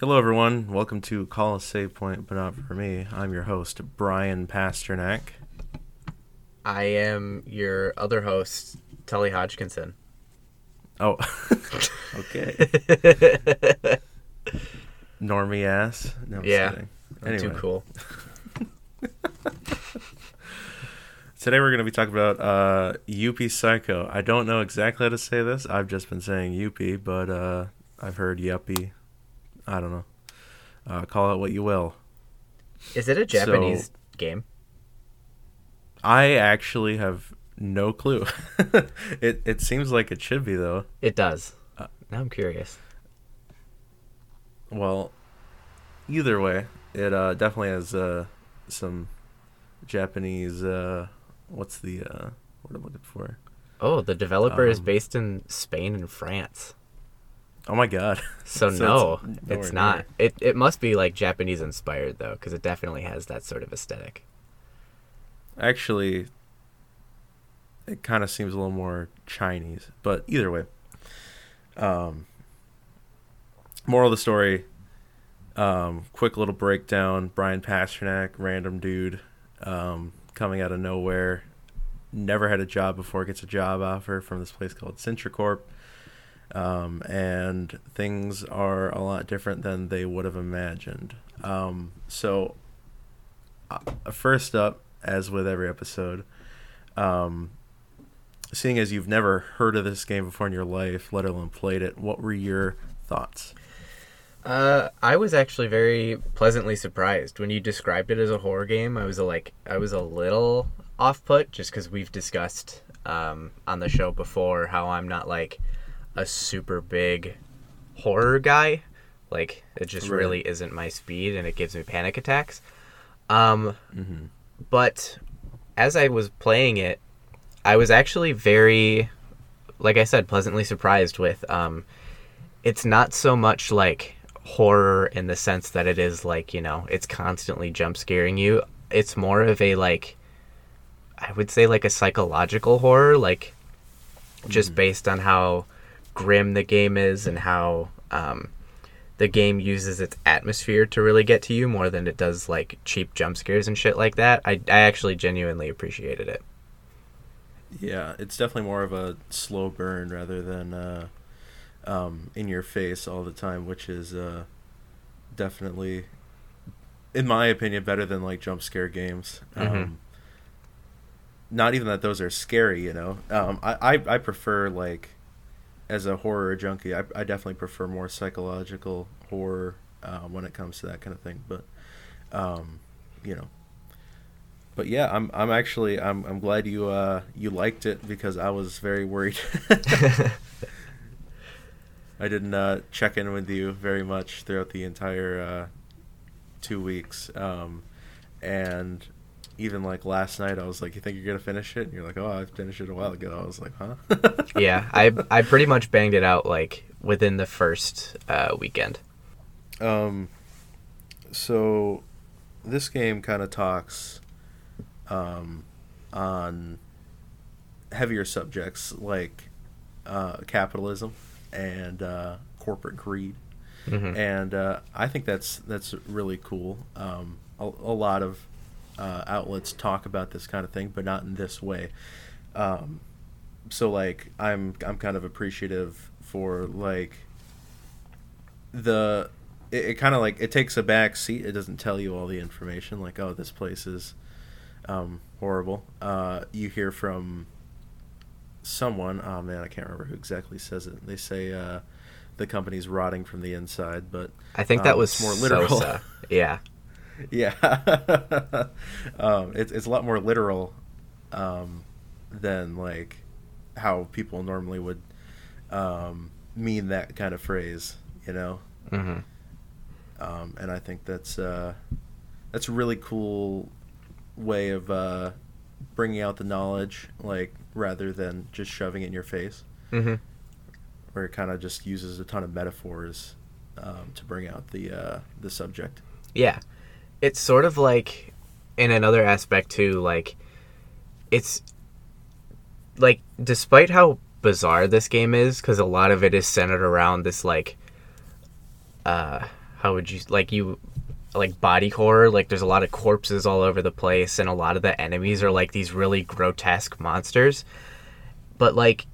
Hello, everyone. Welcome to Call a Save Point, but not for me. I'm your host, Brian Pasternak. I am your other host, Tully Hodgkinson. Oh, okay. Normie ass. No, I'm Yeah. I'm too cool. Today we're going to be talking about uh, UP Psycho. I don't know exactly how to say this. I've just been saying UP, but uh, I've heard Yuppie. I don't know. Uh, call it what you will. Is it a Japanese game? I actually have no clue. it it seems like it should be though. It does. Uh, now I'm curious. Well, either way, it uh, definitely has uh, some Japanese. Uh, what's the uh, word I'm looking for? Oh, the developer is Um, based in Spain and France. Oh my god! So, So no, it's it's, not. near. It it must be like Japanese inspired though, because it definitely has that sort of aesthetic. Actually, it kind of seems a little more Chinese, but either way. Um, moral of the story. Um, quick little breakdown. Brian Pasternak, random dude, um, coming out of nowhere. Never had a job before. Gets a job offer from this place called Sintracorp. Um, and things are a lot different than they would have imagined. Um, so, uh, first up, as with every episode, um, seeing as you've never heard of this game before in your life, let alone played it, what were your thoughts? Uh, I was actually very pleasantly surprised when you described it as a horror game. I was a, like, I was a little off put just because we've discussed um, on the show before how I'm not like a super big horror guy. Like, it just Right. really isn't my speed, and it gives me panic attacks. Um, Mm-hmm. but as I was playing it, I was actually very, like I said, pleasantly surprised with. Um, it's not so much like horror in the sense that it is like you know it's constantly jump scaring you. It's more of a like, I would say like a psychological horror, like just based on how grim the game is and how um, the game uses its atmosphere to really get to you more than it does like cheap jump scares and shit like that. I, I actually genuinely appreciated it. Yeah, it's definitely more of a slow burn rather than uh, um, in your face all the time, which is uh, definitely, in my opinion, better than like jump scare games. Mhm. Um, not even that those are scary, you know. Um, I, I I prefer like as a horror junkie, I, I definitely prefer more psychological horror uh, when it comes to that kind of thing. But um, you know, but yeah, I'm I'm actually I'm I'm glad you uh you liked it because I was very worried. I didn't uh, check in with you very much throughout the entire uh, two weeks, um, and even like last night, I was like, "You think you're gonna finish it?" And you're like, "Oh, I finished it a while ago." I was like, "Huh?" yeah, I I pretty much banged it out like within the first uh, weekend. Um, so this game kind of talks um, on heavier subjects like uh, capitalism and uh, corporate greed, Mhm. and uh, I think that's that's really cool. Um, a, a lot of uh, outlets talk about this kind of thing, but not in this way. Um, so like I'm I'm kind of appreciative for like the it, it kind of like it takes a back seat. It doesn't tell you all the information. Like oh, this place is um, horrible. Uh, you hear from someone. Oh man, I can't remember who exactly says it. They say uh, the company's rotting from the inside, but I think that um, was more literal. Sosa. Yeah. Yeah, um, it's it's a lot more literal um, than like how people normally would um, mean that kind of phrase, you know. hmm Um, and I think that's uh, that's a really cool way of uh, bringing out the knowledge, like rather than just shoving it in your face, hmm where it kind of just uses a ton of metaphors um, to bring out the uh, the subject. Yeah. It's sort of like in another aspect too, like it's like despite how bizarre this game is, because a lot of it is centered around this like uh how would you like you like body horror like there's a lot of corpses all over the place and a lot of the enemies are like these really grotesque monsters. But like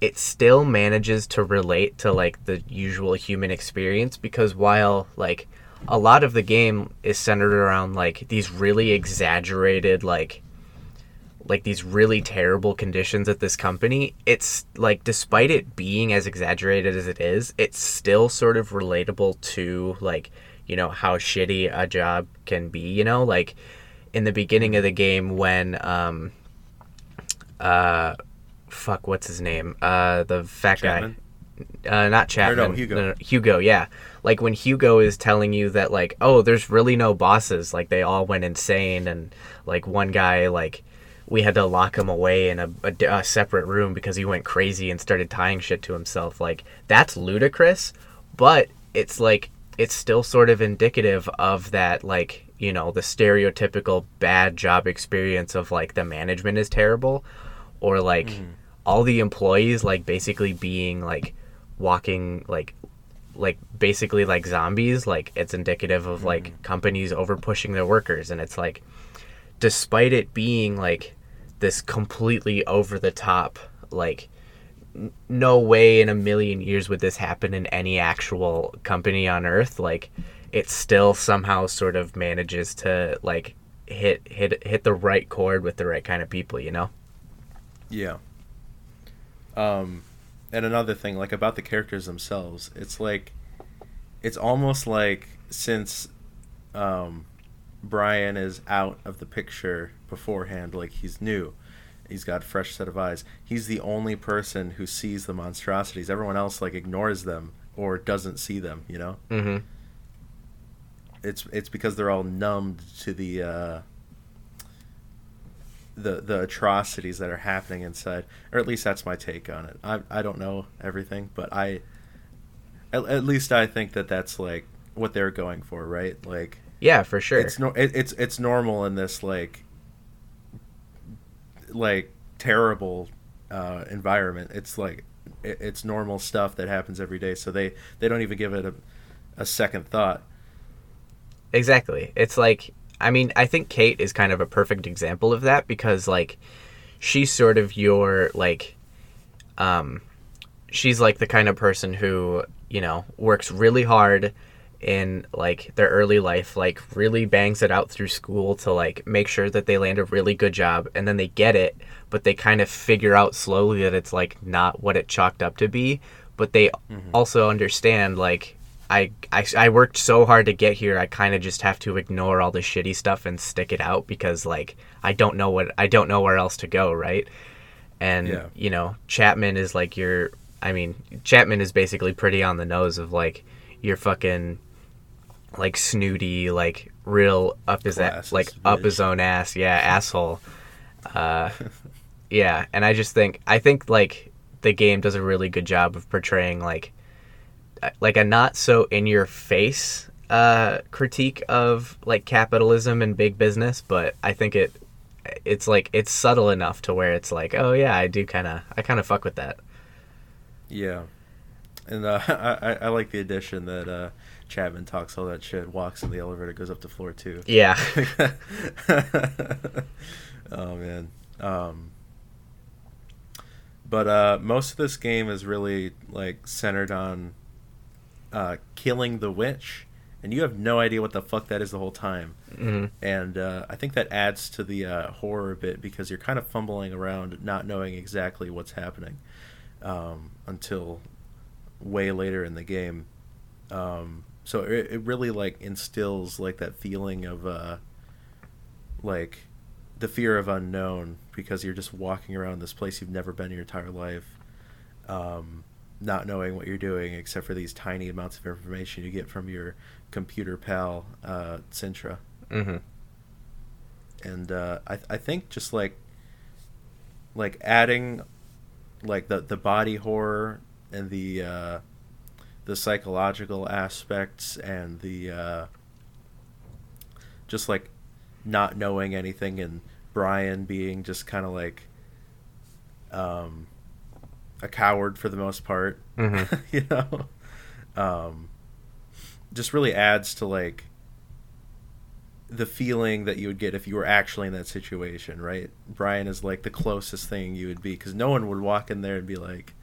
it still manages to relate to like the usual human experience because while like a lot of the game is centered around like these really exaggerated like like these really terrible conditions at this company. It's like despite it being as exaggerated as it is it's still sort of relatable to like you know how shitty a job can be you know? Like in the beginning of the game when um uh fuck what's his name? Uh the fat Chapman? guy uh not Chapman. No, Hugo. Hugo yeah like when Hugo is telling you that like oh there's really no bosses like they all went insane and like one guy like we had to lock him away in a, a, a separate room because he went crazy and started tying shit to himself like that's ludicrous but it's like it's still sort of indicative of that like you know the stereotypical bad job experience of like the management is terrible or like mm-hmm. all the employees like basically being like walking like like basically like zombies like it's indicative of like companies over pushing their workers. And it's like despite it being like this completely over the top like n- no way in a million years would this happen in any actual company on earth. Like it still somehow sort of manages to like hit hit hit the right chord with the right kind of people you know? Yeah. Um, and another thing, like about the characters themselves, it's like, it's almost like since, um, Brian is out of the picture beforehand, like he's new, he's got a fresh set of eyes. He's the only person who sees the monstrosities. Everyone else like ignores them or doesn't see them. You know, mm-hmm it's it's because they're all numbed to the. Uh, the the atrocities that are happening inside, or at least that's my take on it. I I don't know everything, but I at, at least I think that that's like what they're going for, right? Like yeah for sure it's no it, it's it's normal in this like like terrible uh, environment. It's like it, it's normal stuff that happens every day, so they they don't even give it a a second thought. Exactly. It's like I mean, I think Kate is kind of a perfect example of that because like she's sort of your like um she's like the kind of person who, you know, works really hard in like their early life, like really bangs it out through school to like make sure that they land a really good job and then they get it, but they kind of figure out slowly that it's like not what it chalked up to be, but they also understand like I, I, I worked so hard to get here. I kind of just have to ignore all the shitty stuff and stick it out because like I don't know what I don't know where else to go, right? And Yeah. you know, Chapman is like your I mean, Chapman is basically pretty on the nose of like your fucking like snooty, like real up his ass, like up his own ass, yeah, asshole. Uh yeah, and I just think I think like the game does a really good job of portraying like like a not so in your face uh critique of like capitalism and big business but i think it it's like it's subtle enough to where it's like oh yeah i do kind of i kind of fuck with that Yeah, and uh, I I- I like the addition that uh, Chapman talks all that shit, walks in the elevator, goes up to floor two. yeah oh man. Um, but uh, most of this game is really like centered on uh, killing the witch, and you have no idea what the fuck that is the whole time. hmm And uh, I think that adds to the uh, horror a bit because you're kind of fumbling around, not knowing exactly what's happening um, until way later in the game. Um, so it, it really like instills like that feeling of uh, like the fear of unknown because you're just walking around this place you've never been in your entire life, um, not knowing what you're doing except for these tiny amounts of information you get from your computer pal uh, Sintra. Hmm and uh, I I think just like like adding like the the body horror and the uh, the psychological aspects and the uh, just like not knowing anything and Brian being just kind of like um, a coward for the most part, Mhm. you know. Um, just really adds to like the feeling that you would get if you were actually in that situation, right? Brian is like the closest thing you would be because no one would walk in there and be like,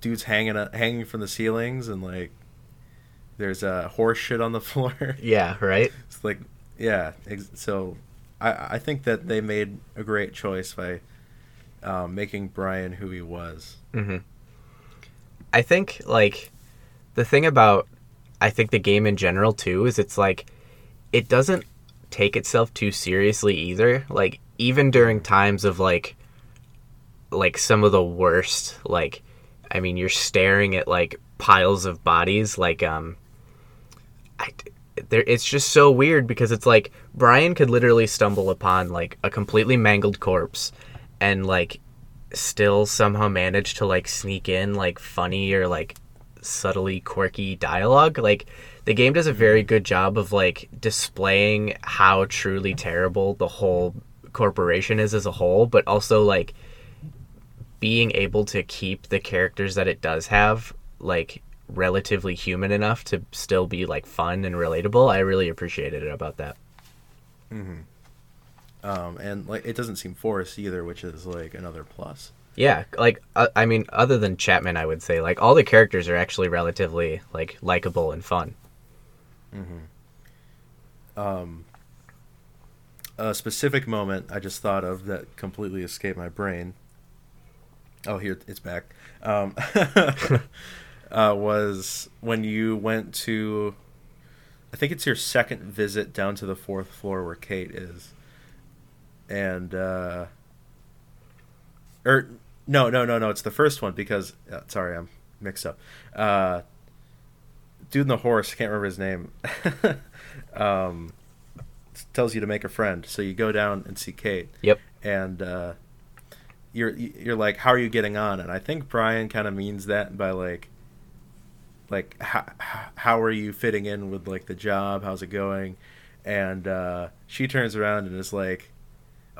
"Dude's hanging hanging from the ceilings and like there's a uh, horse shit on the floor." Yeah, right. It's like, yeah. Ex- so, I I think that they made a great choice by um, making Brian who he was. Mm-hmm. I think like the thing about I think the game in general too is it's like it doesn't take itself too seriously either. Like even during times of like like some of the worst like I mean you're staring at like piles of bodies like um I there it's just so weird because it's like Brian could literally stumble upon like a completely mangled corpse and like still somehow manage to like sneak in like funny or like subtly quirky dialogue. Like the game does a very good job of like displaying how truly terrible the whole corporation is as a whole, but also like being able to keep the characters that it does have like relatively human enough to still be like fun and relatable. I really appreciated it about that. Mm-hmm. Um, and like it doesn't seem forced either, which is like another plus. Yeah, like uh, I mean, other than Chapman, I would say like all the characters are actually relatively like likable and fun. Mm-hmm. Um, a specific moment I just thought of that completely escaped my brain. Oh, here it's back. Um, uh, was when you went to, I think it's your second visit down to the fourth floor where Kate is, and uh, or no, no, no, no, it's the first one because uh, sorry, I'm mixed up. Uh, dude in the horse, can't remember his name. um, tells you to make a friend, so you go down and see Kate. Yep. And uh, you're you're like, how are you getting on? And I think Brian kind of means that by like, like how how are you fitting in with like the job? How's it going? And uh, she turns around and is like,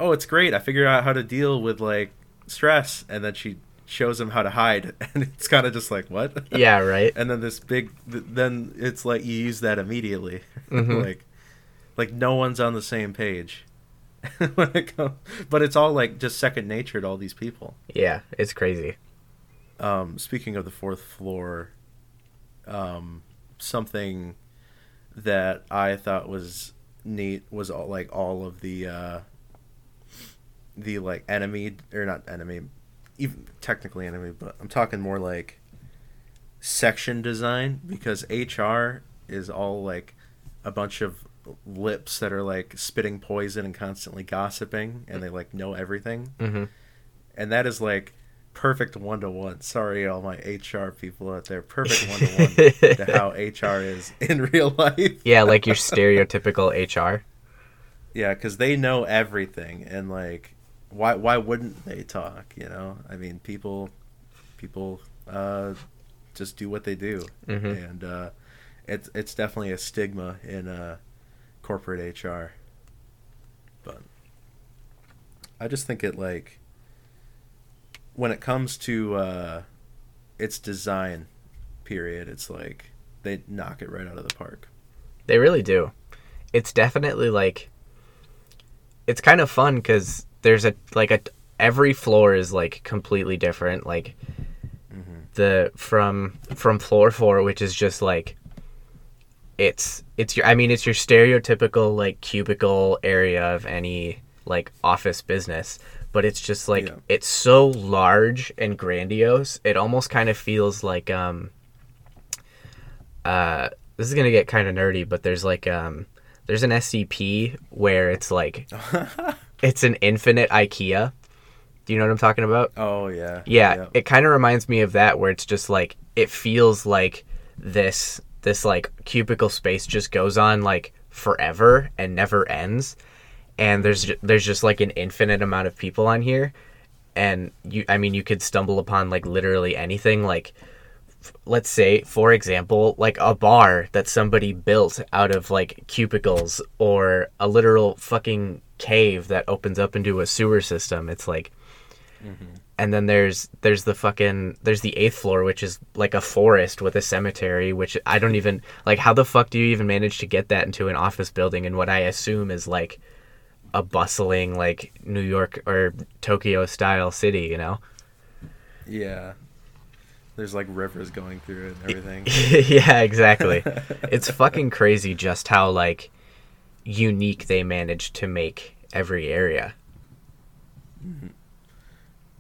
oh, it's great. I figured out how to deal with like stress. And then she shows him how to hide. And it's kind of just like what? Yeah right. And then this big then it's like you use that immediately. Mm-hmm. like like no one's on the same page. When it comes, but it's all like just second nature to all these people. Yeah it's crazy. Um speaking of the fourth floor um something that i thought was neat was all like all of the uh the like enemy or not enemy even technically enemy, but I'm talking more like section design because HR is all like a bunch of lips that are like spitting poison and constantly gossiping and they like know everything. Mm-hmm. And that is like perfect one to one. Sorry, all my HR people out there. Perfect one to one to how HR is in real life. yeah, like your stereotypical HR. Yeah, because they know everything and like why why wouldn't they talk? You know, I mean, people people uh, just do what they do, mm-hmm. and uh, it's it's definitely a stigma in uh, corporate HR. But I just think it like when it comes to uh, its design, period, it's like they knock it right out of the park. They really do. It's definitely like it's kind of fun because there's a like a every floor is like completely different. Like mm-hmm. the from from floor four, which is just like it's it's your I mean it's your stereotypical like cubicle area of any like office business, but it's just like yeah. it's so large and grandiose. It almost kind of feels like um uh this is gonna get kind of nerdy, but there's like um there's an SCP where it's like it's an infinite IKEA. Do you know what I'm talking about? Oh yeah. Yeah, yeah. it kind of reminds me of that where it's just like it feels like this this like cubicle space just goes on like forever and never ends. And there's there's just like an infinite amount of people on here and you I mean you could stumble upon like literally anything like let's say for example like a bar that somebody built out of like cubicles or a literal fucking cave that opens up into a sewer system. It's like, mm-hmm. and then there's there's the fucking there's the eighth floor which is like a forest with a cemetery which i don't even like how the fuck do you even manage to get that into an office building in what i assume is like a bustling like new york or tokyo style city you know Yeah. There's like rivers going through it and everything. yeah exactly. It's fucking crazy just how like unique they managed to make every area.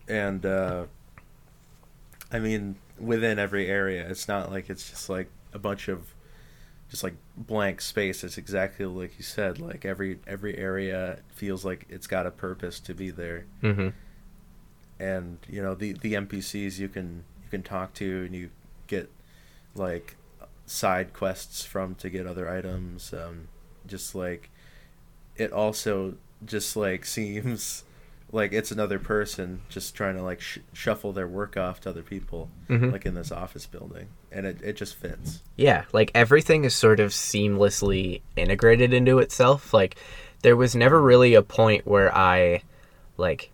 And uh I mean within every area it's not like it's just like a bunch of just like blank space. It's exactly like you said like every every area feels like it's got a purpose to be there. Mm-hmm. And you know the the NPCs you can you can talk to and you get like side quests from to get other items um just like it also just like seems like it's another person just trying to like sh- shuffle their work off to other people Mhm. like in this office building and it, it just fits Yeah, like everything is sort of seamlessly integrated into itself. Like there was never really a point where I like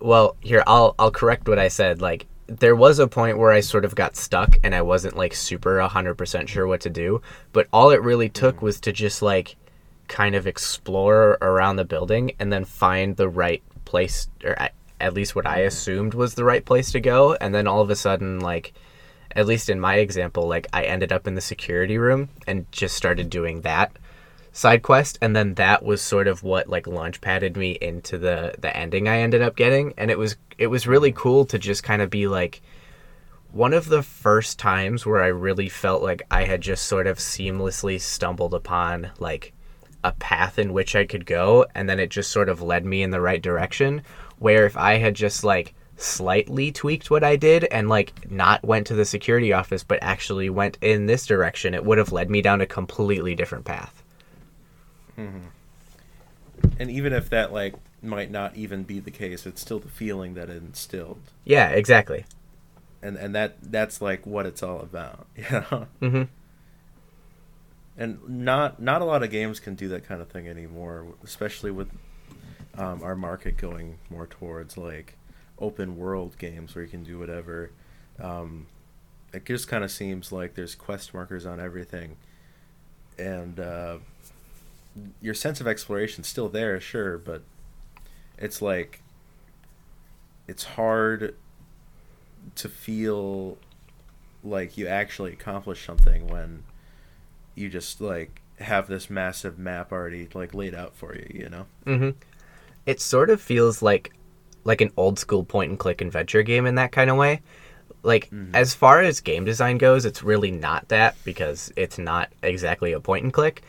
well, here I'll I'll correct what I said. Like there was a point where I sort of got stuck and I wasn't like super 100% sure what to do, but all it really took mm. was to just like kind of explore around the building and then find the right place or at, at least what I mm. assumed was the right place to go and then all of a sudden like at least in my example like I ended up in the security room and just started doing that side quest and then that was sort of what like launch padded me into the the ending I ended up getting and it was it was really cool to just kind of be like one of the first times where I really felt like I had just sort of seamlessly stumbled upon like a path in which I could go and then it just sort of led me in the right direction where if I had just like slightly tweaked what I did and like not went to the security office but actually went in this direction it would have led me down a completely different path. And even if that like might not even be the case it's still the feeling that it instilled. Yeah, exactly. and and that that's like what it's all about you know Mhm. and not not a lot of games can do that kind of thing anymore especially with um, our market going more towards like open world games where you can do whatever. Um, it just kind of seems like there's quest markers on everything. And uh, your sense of exploration's still there sure but it's like it's hard to feel like you actually accomplished something when you just like have this massive map already like laid out for you you know Mm-hmm. It sort of feels like like an old school point and click adventure game in that kind of way. Like Mhm. as far as game design goes, it's really not that because it's not exactly a point and click.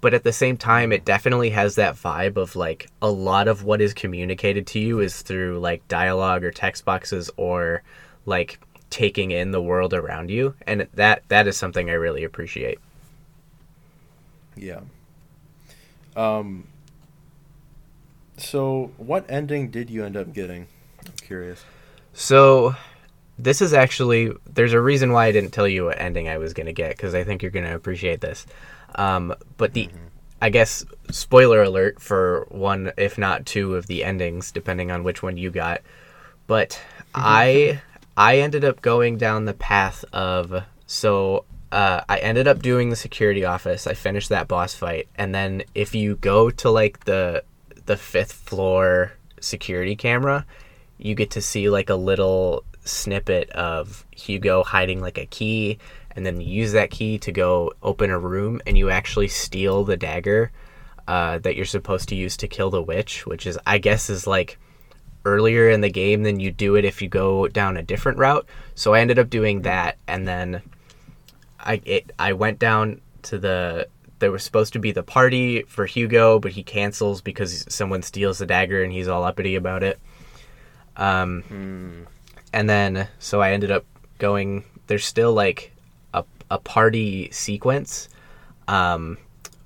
But at the same time, it definitely has that vibe of like a lot of what is communicated to you is through like dialogue or text boxes or like taking in the world around you, and that that is something I really appreciate. yeah um so what ending did you end up getting i'm curious So, this is actually there's a reason why I didn't tell you what ending I was gonna get because I think you're gonna appreciate this. Um, but the, I guess spoiler alert for one, if not two, of the endings, depending on which one you got. But I I ended up going down the path of so uh, I ended up doing the security office. I finished that boss fight, and then if you go to like the the fifth floor security camera, you get to see like a little snippet of Hugo hiding like a key, and then use that key to go open a room, and you actually steal the dagger uh, that you're supposed to use to kill the witch, which is I guess is like earlier in the game than you do it if you go down a different route. So I ended up doing that, and then I it I went down to the there was supposed to be the party for Hugo, but he cancels because someone steals the dagger and he's all uppity about it. Um, Hmm. and then so I ended up going. There's still like a party sequence, um,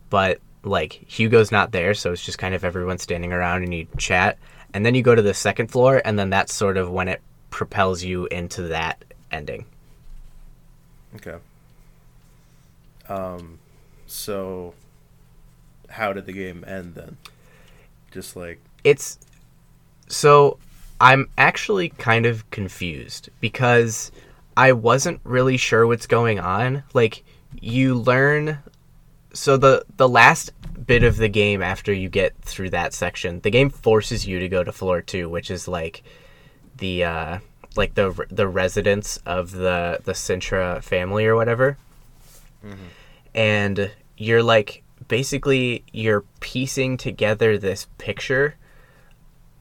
but like Hugo's not there, so it's just kind of everyone standing around and you chat, and then you go to the second floor, and then that's sort of when it propels you into that ending. okay. Um so how did the game end then? Just like it's so I'm actually kind of confused because I wasn't really sure what's going on. Like you learn so the the last bit of the game after you get through that section, the game forces you to go to floor 2, which is like the uh like the the residence of the the Sintra family or whatever. And you're like basically you're piecing together this picture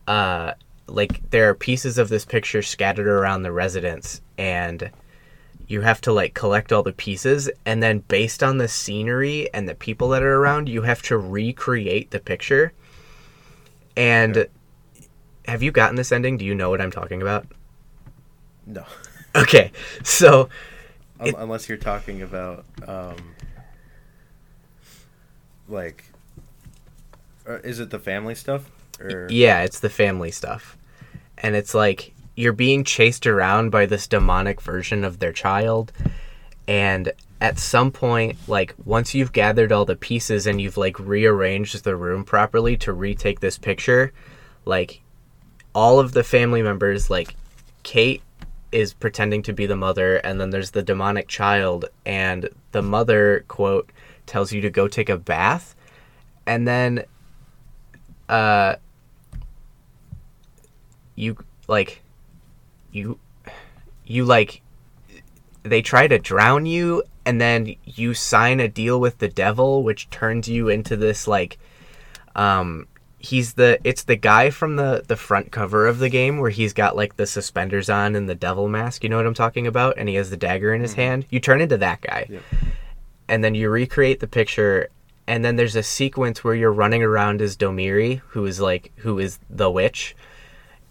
uh like there are pieces of this picture scattered around the residence and you have to like collect all the pieces and then based on the scenery and the people that are around you have to recreate the picture and Okay. have you gotten this ending do you know what i'm talking about No. okay so Un- It- unless you're talking about um like uh, is it the family stuff or Yeah, it's the family stuff. And it's like you're being chased around by this demonic version of their child. And at some point, like once you've gathered all the pieces and you've like rearranged the room properly to retake this picture, like all of the family members, like Kate is pretending to be the mother, and then there's the demonic child, and the mother, quote, tells you to go take a bath. And then uh you like you you like they try to drown you and then you sign a deal with the devil which turns you into this like um he's the it's the guy from the the front cover of the game where he's got like the suspenders on and the devil mask you know what i'm talking about? And he has the dagger in his hand. You turn into that guy. Yep. and then you recreate the picture and then there's a sequence where you're running around as Domiri, who is like who is the witch,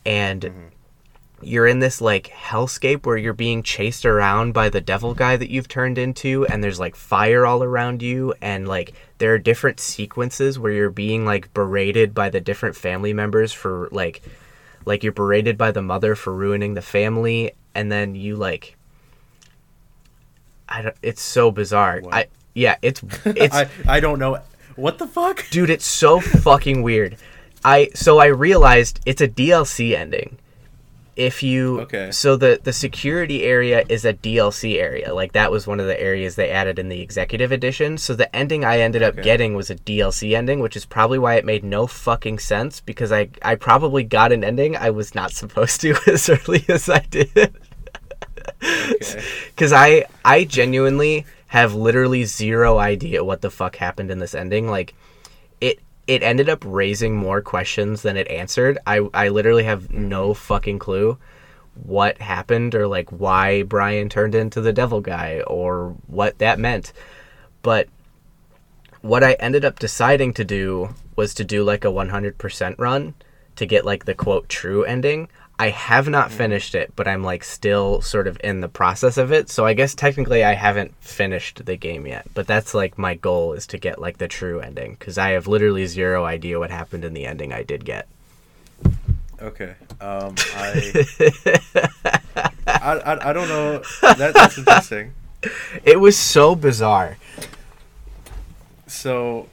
and you're in this like hellscape where you're being chased around by the devil guy that you've turned into, and there's like fire all around you, and like there are different sequences where you're being like berated by the different family members for like like you're berated by the mother for ruining the family, and then you like I don't, it's so bizarre. What? I yeah, it's it's I I don't know what the fuck dude, it's so fucking weird. I so I realized it's a DLC ending. If you Okay. so the the security area is a DLC area. Like that was one of the areas they added in the executive edition. So the ending I ended up Okay. getting was a DLC ending, which is probably why it made no fucking sense because I I probably got an ending I was not supposed to as early as I did. okay Because I I genuinely have literally zero idea what the fuck happened in this ending. Like, it it ended up raising more questions than it answered. I I literally have no fucking clue what happened or like why Brian turned into the devil guy or what that meant. But what I ended up deciding to do was to do like a 100% run to get like the quote true ending. I have not finished it, but I'm like still sort of in the process of it. So I guess technically I haven't finished the game yet, but that's like my goal is to get like the true ending because I have literally zero idea what happened in the ending I did get. okay um I I, I, I don't know that that's interesting It was so bizarre. so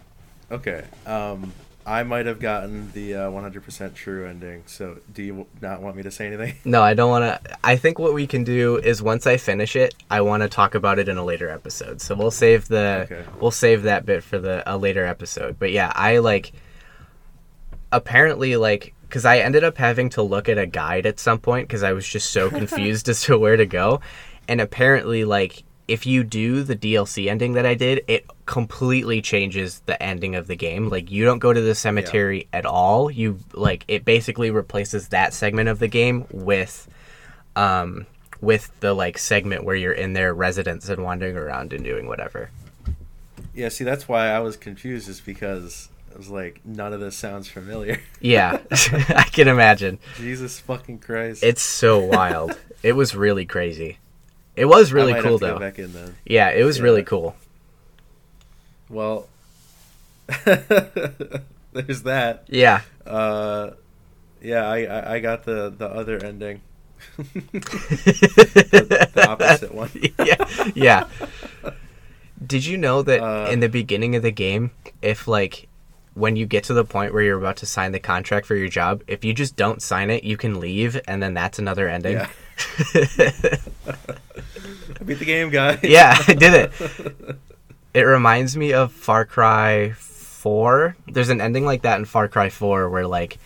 okay um I might have gotten the uh, 100% true ending. So, do you not want me to say anything? No, I don't want to. I think what we can do is once I finish it, I want to talk about it in a later episode. So we'll save the Okay. we'll save that bit for the a later episode. But yeah, I like apparently like because I ended up having to look at a guide at some point because I was just so confused as to where to go, and apparently like if you do the DLC ending that I did, it completely changes the ending of the game. Like you don't go to the cemetery at all. You like it basically replaces that segment of the game with um with the like segment where you're in their residence and wandering around and doing whatever. Yeah, see, that's why I was confused, is because I was like, none of this sounds familiar. Yeah, I can imagine. Jesus fucking Christ. It's so wild. It was really crazy. It was really cool though. Back in then. Yeah, it was Yeah. really cool. Well, there's that. Yeah. Uh, yeah, I, I I got the the other ending, the, the opposite one. yeah. Yeah. Did you know that Uh, in the beginning of the game, if like when you get to the point where you're about to sign the contract for your job, if you just don't sign it, you can leave, and then that's another ending. Yeah. I beat the game, guys. yeah, I did it. It reminds me of Far Cry 4. There's an ending like that in Far Cry 4 where like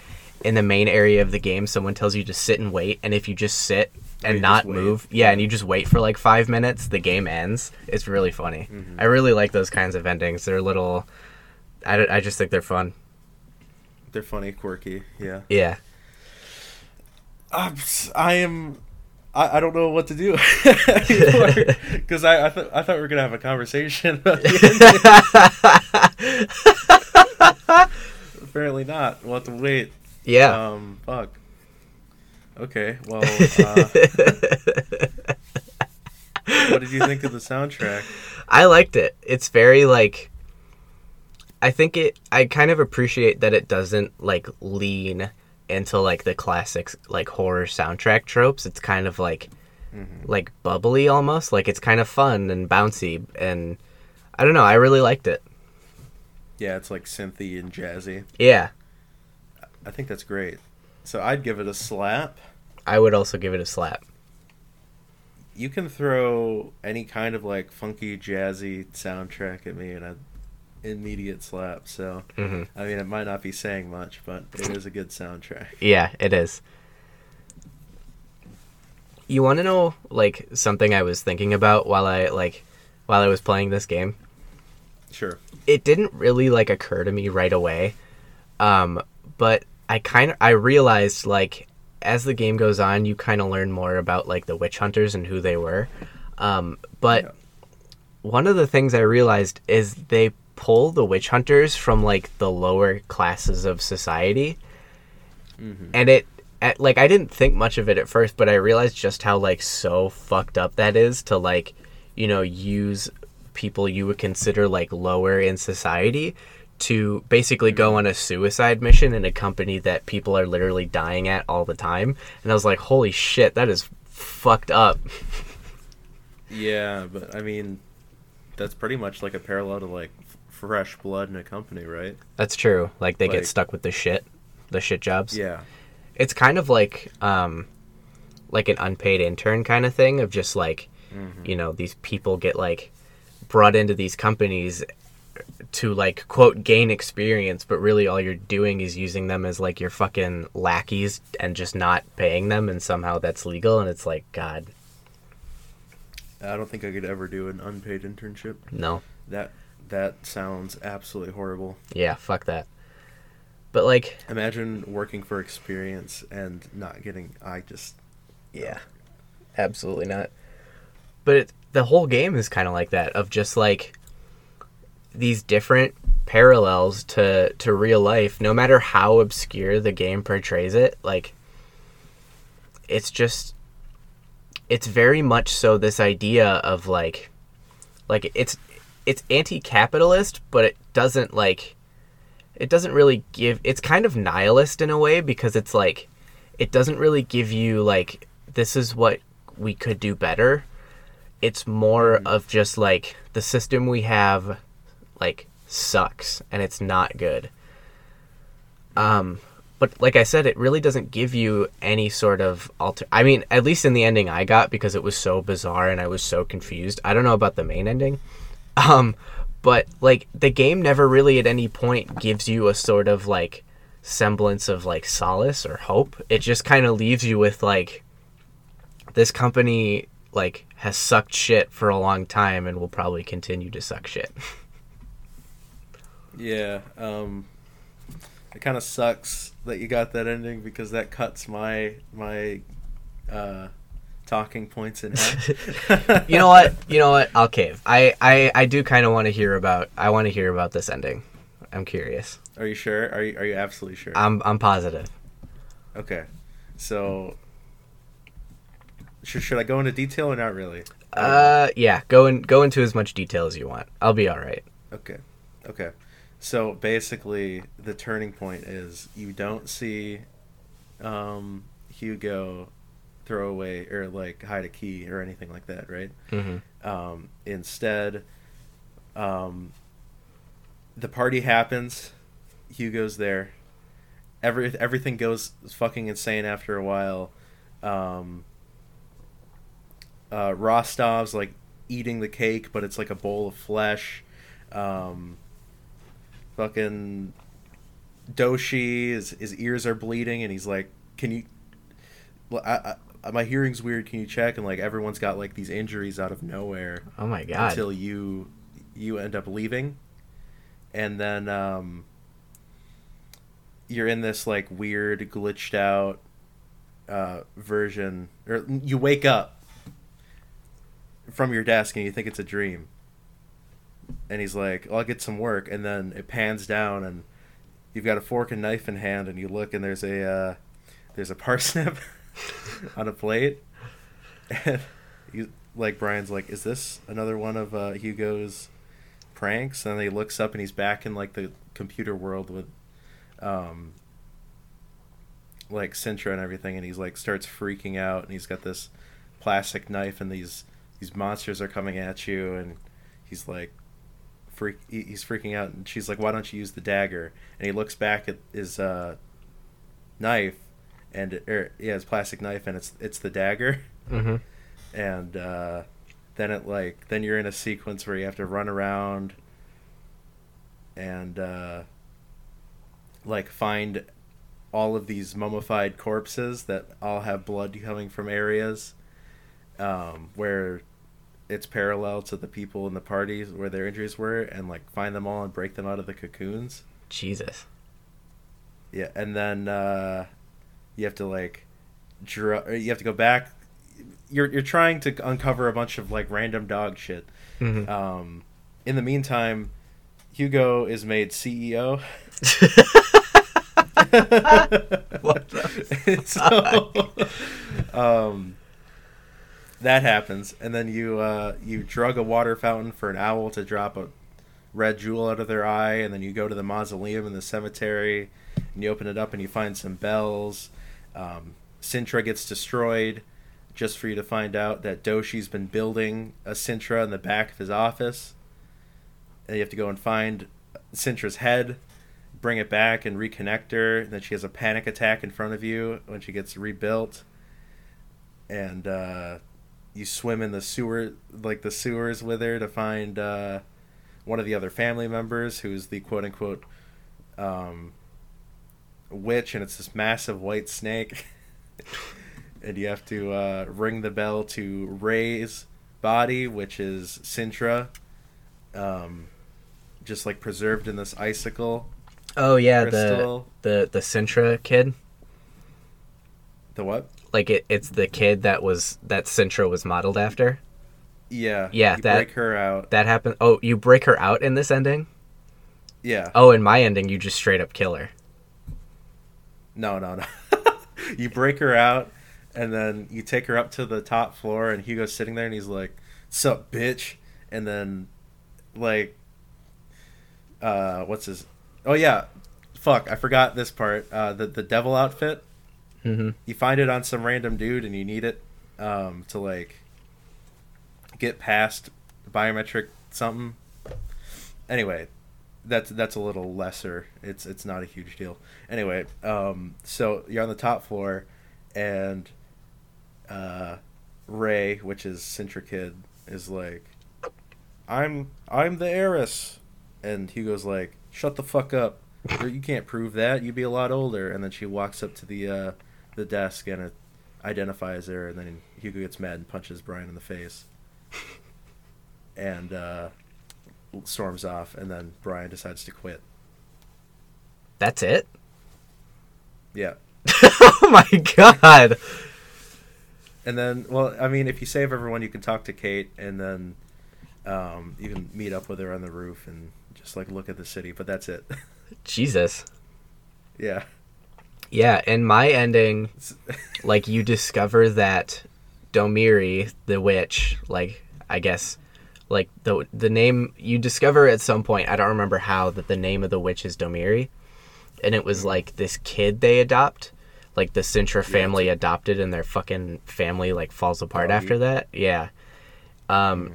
in the main area of the game someone tells you to sit and wait and if you just sit and you not move, yeah, and you just wait for like 5 minutes, the game ends. It's really funny. Mm-hmm. I really like those kinds of endings. They're little I, I just think they're fun. They're funny, quirky. Yeah. Yeah. I'm, s- I am. I, I don't know what to do because I I, th- I thought we were gonna have a conversation. about the ending. Apparently not. We'll have to wait. yeah. Um. Fuck. Okay. Well. Uh, what did you think of the soundtrack? I liked it. It's very like I think it I kind of appreciate that it doesn't like lean into like the classics like horror soundtrack tropes. It's kind of like mm-hmm. like bubbly almost. Like it's kind of fun and bouncy and I don't know, I really liked it. Yeah, it's like synthy and jazzy. Yeah. I think that's great. So I'd give it a slap. I would also give it a slap. you can throw any kind of like funky jazzy soundtrack at me and an immediate slap so hmm i mean it might not be saying much but it is a good soundtrack Yeah, it is. You want to know like something I was thinking about while I like while I was playing this game? sure it didn't really like occur to me right away um but i kind of i realized like as the game goes on you kind of learn more about like the witch hunters and who they were um but Yeah. one of the things i realized is they pull the witch hunters from like the lower classes of society. Mhm. and it at, like i didn't think much of it at first but i realized just how like so fucked up that is to like you know use people you would consider like lower in society to basically go on a suicide mission in a company that people are literally dying at all the time. And i was like holy shit that is fucked up. Yeah but i mean that's pretty much like a parallel to like fresh blood in a company right? That's true. Like they Like- get stuck with the shit the shit jobs. Yeah. It's kind of like um like an unpaid intern kind of thing of just like Mhm. you know these people get like brought into these companies to like quote gain experience but really all you're doing is using them as like your fucking lackeys and just not paying them and somehow that's legal and it's like god. I don't think i could ever do an unpaid internship. No. That that sounds absolutely horrible yeah fuck that but like imagine working for experience and not getting i just Yeah, absolutely not. But it, the whole game is kind of like that of just like these different parallels to to real life. No matter how obscure the game portrays it, like it's just it's very much so this idea of like like it's it's anti-capitalist, but it doesn't like it doesn't really give it's kind of nihilist in a way because it's like it doesn't really give you like this is what we could do better. It's more of just like the system we have like sucks and it's not good. Um but like i said it really doesn't give you any sort of alter i mean at least in the ending i got because it was so bizarre and i was so confused. I don't know about the main ending um but like the game never really at any point gives you a sort of like semblance of like solace or hope. It just kind of leaves you with like this company like has sucked shit for a long time and will probably continue to suck shit. Yeah, um, it kind of sucks that you got that ending because that cuts my my uh, talking points in half. you know what you know what i'll cave i i, I do kind of want to hear about i want to hear about this ending i'm curious Are you sure? Are you are you absolutely sure? i'm i'm positive okay, so should should I go into detail or not really? uh yeah go in go into as much detail as you want i'll be all right Okay. Okay. So basically, the turning point is you don't see um, Hugo throw away or like hide a key or anything like that, right? mm-hmm. Um, instead, um, the party happens. Hugo's there. Every everything goes fucking insane after a while. Um, uh, Rostov's like eating the cake, but it's like a bowl of flesh. Um, fucking Doshi, his, his ears are bleeding, and he's like, "Can you? Well, I, I, my hearing's weird. Can you check?" And like everyone's got like these injuries out of nowhere Oh my god. until you you end up leaving, and then um, you're in this like weird glitched out uh, version, or you wake up from your desk and you think it's a dream. And he's like, "I'll get some work," and then it pans down and you've got a fork and knife in hand, and you look and there's a uh, there's a parsnip on a plate, and you like Brian's like, "Is this another one of uh, Hugo's pranks?" And he looks up and he's back in like the computer world with, um, like Sintra and everything, and he's like starts freaking out, and he's got this plastic knife, and these these monsters are coming at you, and he's like. Freak, he's freaking out, and she's like, "Why don't you use the dagger?" And he looks back at his uh, knife, and er, yeah, his plastic knife, and it's it's the dagger. Hmm and uh, then it like then you're in a sequence where you have to run around and uh, like find all of these mummified corpses that all have blood coming from areas um, where it's parallel to the people in the parties where their injuries were and like find them all and break them out of the cocoons. Jesus. yeah, and then uh, you have to like, draw. You have to go back. You're you're trying to uncover a bunch of like random dog shit. hmm Um, in the meantime, Hugo is made CEO. What the so, um, that happens, and then you uh, you drug a water fountain for an owl to drop a red jewel out of their eye, and then you go to the mausoleum in the cemetery, and you open it up and you find some bells. Um, Sintra gets destroyed, just for you to find out that Doshi's been building a Sintra in the back of his office. And you have to go and find Sintra's head, bring it back and reconnect her. And then she has a panic attack in front of you when she gets rebuilt. And uh, you swim in the sewer, like the sewers with her to find uh, one of the other family members who's the quote unquote um, witch, and it's this massive white snake. and you have to uh, ring the bell to Ray's body, which is Sintra, um, just like preserved in this icicle Oh yeah, the crystal. the the Sintra kid. The what? Like it, it's the kid that was that Sintra was modeled after. Yeah. Yeah, You that- break her out. That happened. Oh, you break her out in this ending. Yeah. Oh, in my ending, you just straight up kill her. No, no, no. you break her out, and then you take her up to the top floor, and Hugo's sitting there, and he's like, "Sup, bitch?" And then, like, uh, what's his? Oh yeah, fuck, I forgot this part. Uh, the the devil outfit. Mm-hmm. You find it on some random dude, and you need it, um, to like get past biometric something. Anyway, that's that's a little lesser. It's it's not a huge deal. Anyway, um, so you're on the top floor, and uh, Ray, which is Sintra Kid, is like, "I'm I'm the heiress," and Hugo's like, "Shut the fuck up! You can't prove that. You'd be a lot older." And then she walks up to the uh, the desk and it identifies her, and then Hugo gets mad and punches Brian in the face, and uh, storms off, and then Brian decides to quit. That's it. Yeah. oh my god. And then, well, I mean, if you save everyone, you can talk to Kate, and then um, you can meet up with her on the roof and just like look at the city. But that's it. Jesus. yeah. Yeah, in my ending, like you discover that Domiri, the witch, like I guess, like the the name you discover at some point. I don't remember how that the name of the witch is Domiri, and it was like this kid they adopt, like the Sintra family adopted, and their fucking family like falls apart Oh, after you- that. Yeah, um,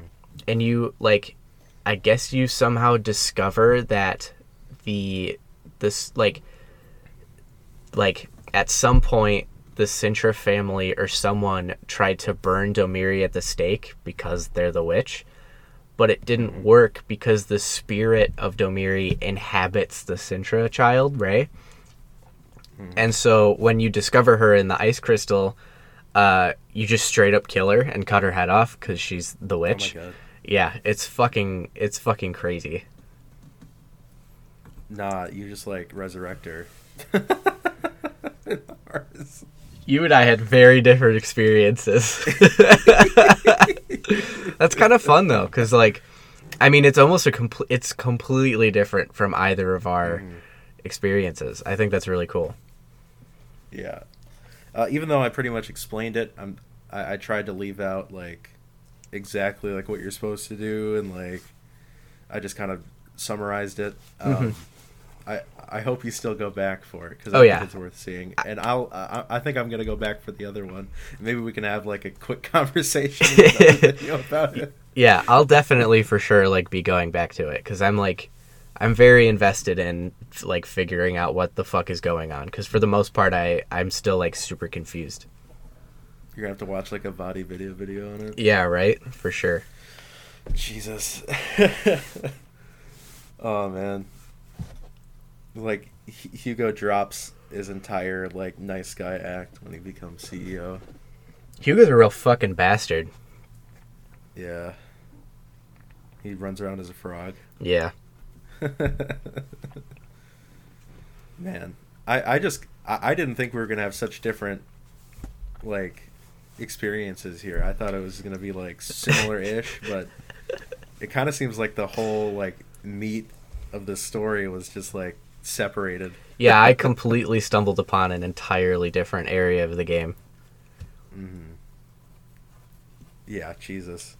and you like, I guess you somehow discover that the this like like at some point the Sintra family or someone tried to burn Domiri at the stake because they're the witch, but it didn't work because the spirit of Domiri inhabits the Sintra child, Ray. And so when you discover her in the ice crystal, uh, you just straight up kill her and cut her head off because she's the Oh my witch. god. yeah, it's fucking it's fucking crazy. Nah, you just like resurrect her. You and I had very different experiences. That's kind of fun though, because like, I mean, it's almost a complete. It's completely different from either of our experiences. I think that's really cool. Yeah. Uh, even though I pretty much explained it, I'm I, I tried to leave out like exactly like what you're supposed to do and like I just kind of summarized it. Um, I I hope you still go back for it because. Oh, I yeah. think it's worth seeing. And I'll I, I think I'm gonna go back for the other one. Maybe we can have like a quick conversation about it. Yeah, I'll definitely for sure like be going back to it because I'm like, I'm very invested in like figuring out what the fuck is going on. Because for the most part, I I'm still like super confused. You're gonna have to watch like a body video video on it. Yeah, right. For sure. Jesus. oh man. Like H- Hugo drops his entire like nice guy act when he becomes CEO. Hugo's a real fucking bastard. Yeah. He runs around as a frog. Yeah. Man, I I just I, I didn't think we were gonna have such different like experiences here. I thought it was gonna be like similar-ish, but it kind of seems like the whole like meat of the story was just like separated. Yeah, I completely stumbled upon an entirely different area of the game. hmm Yeah, Jesus.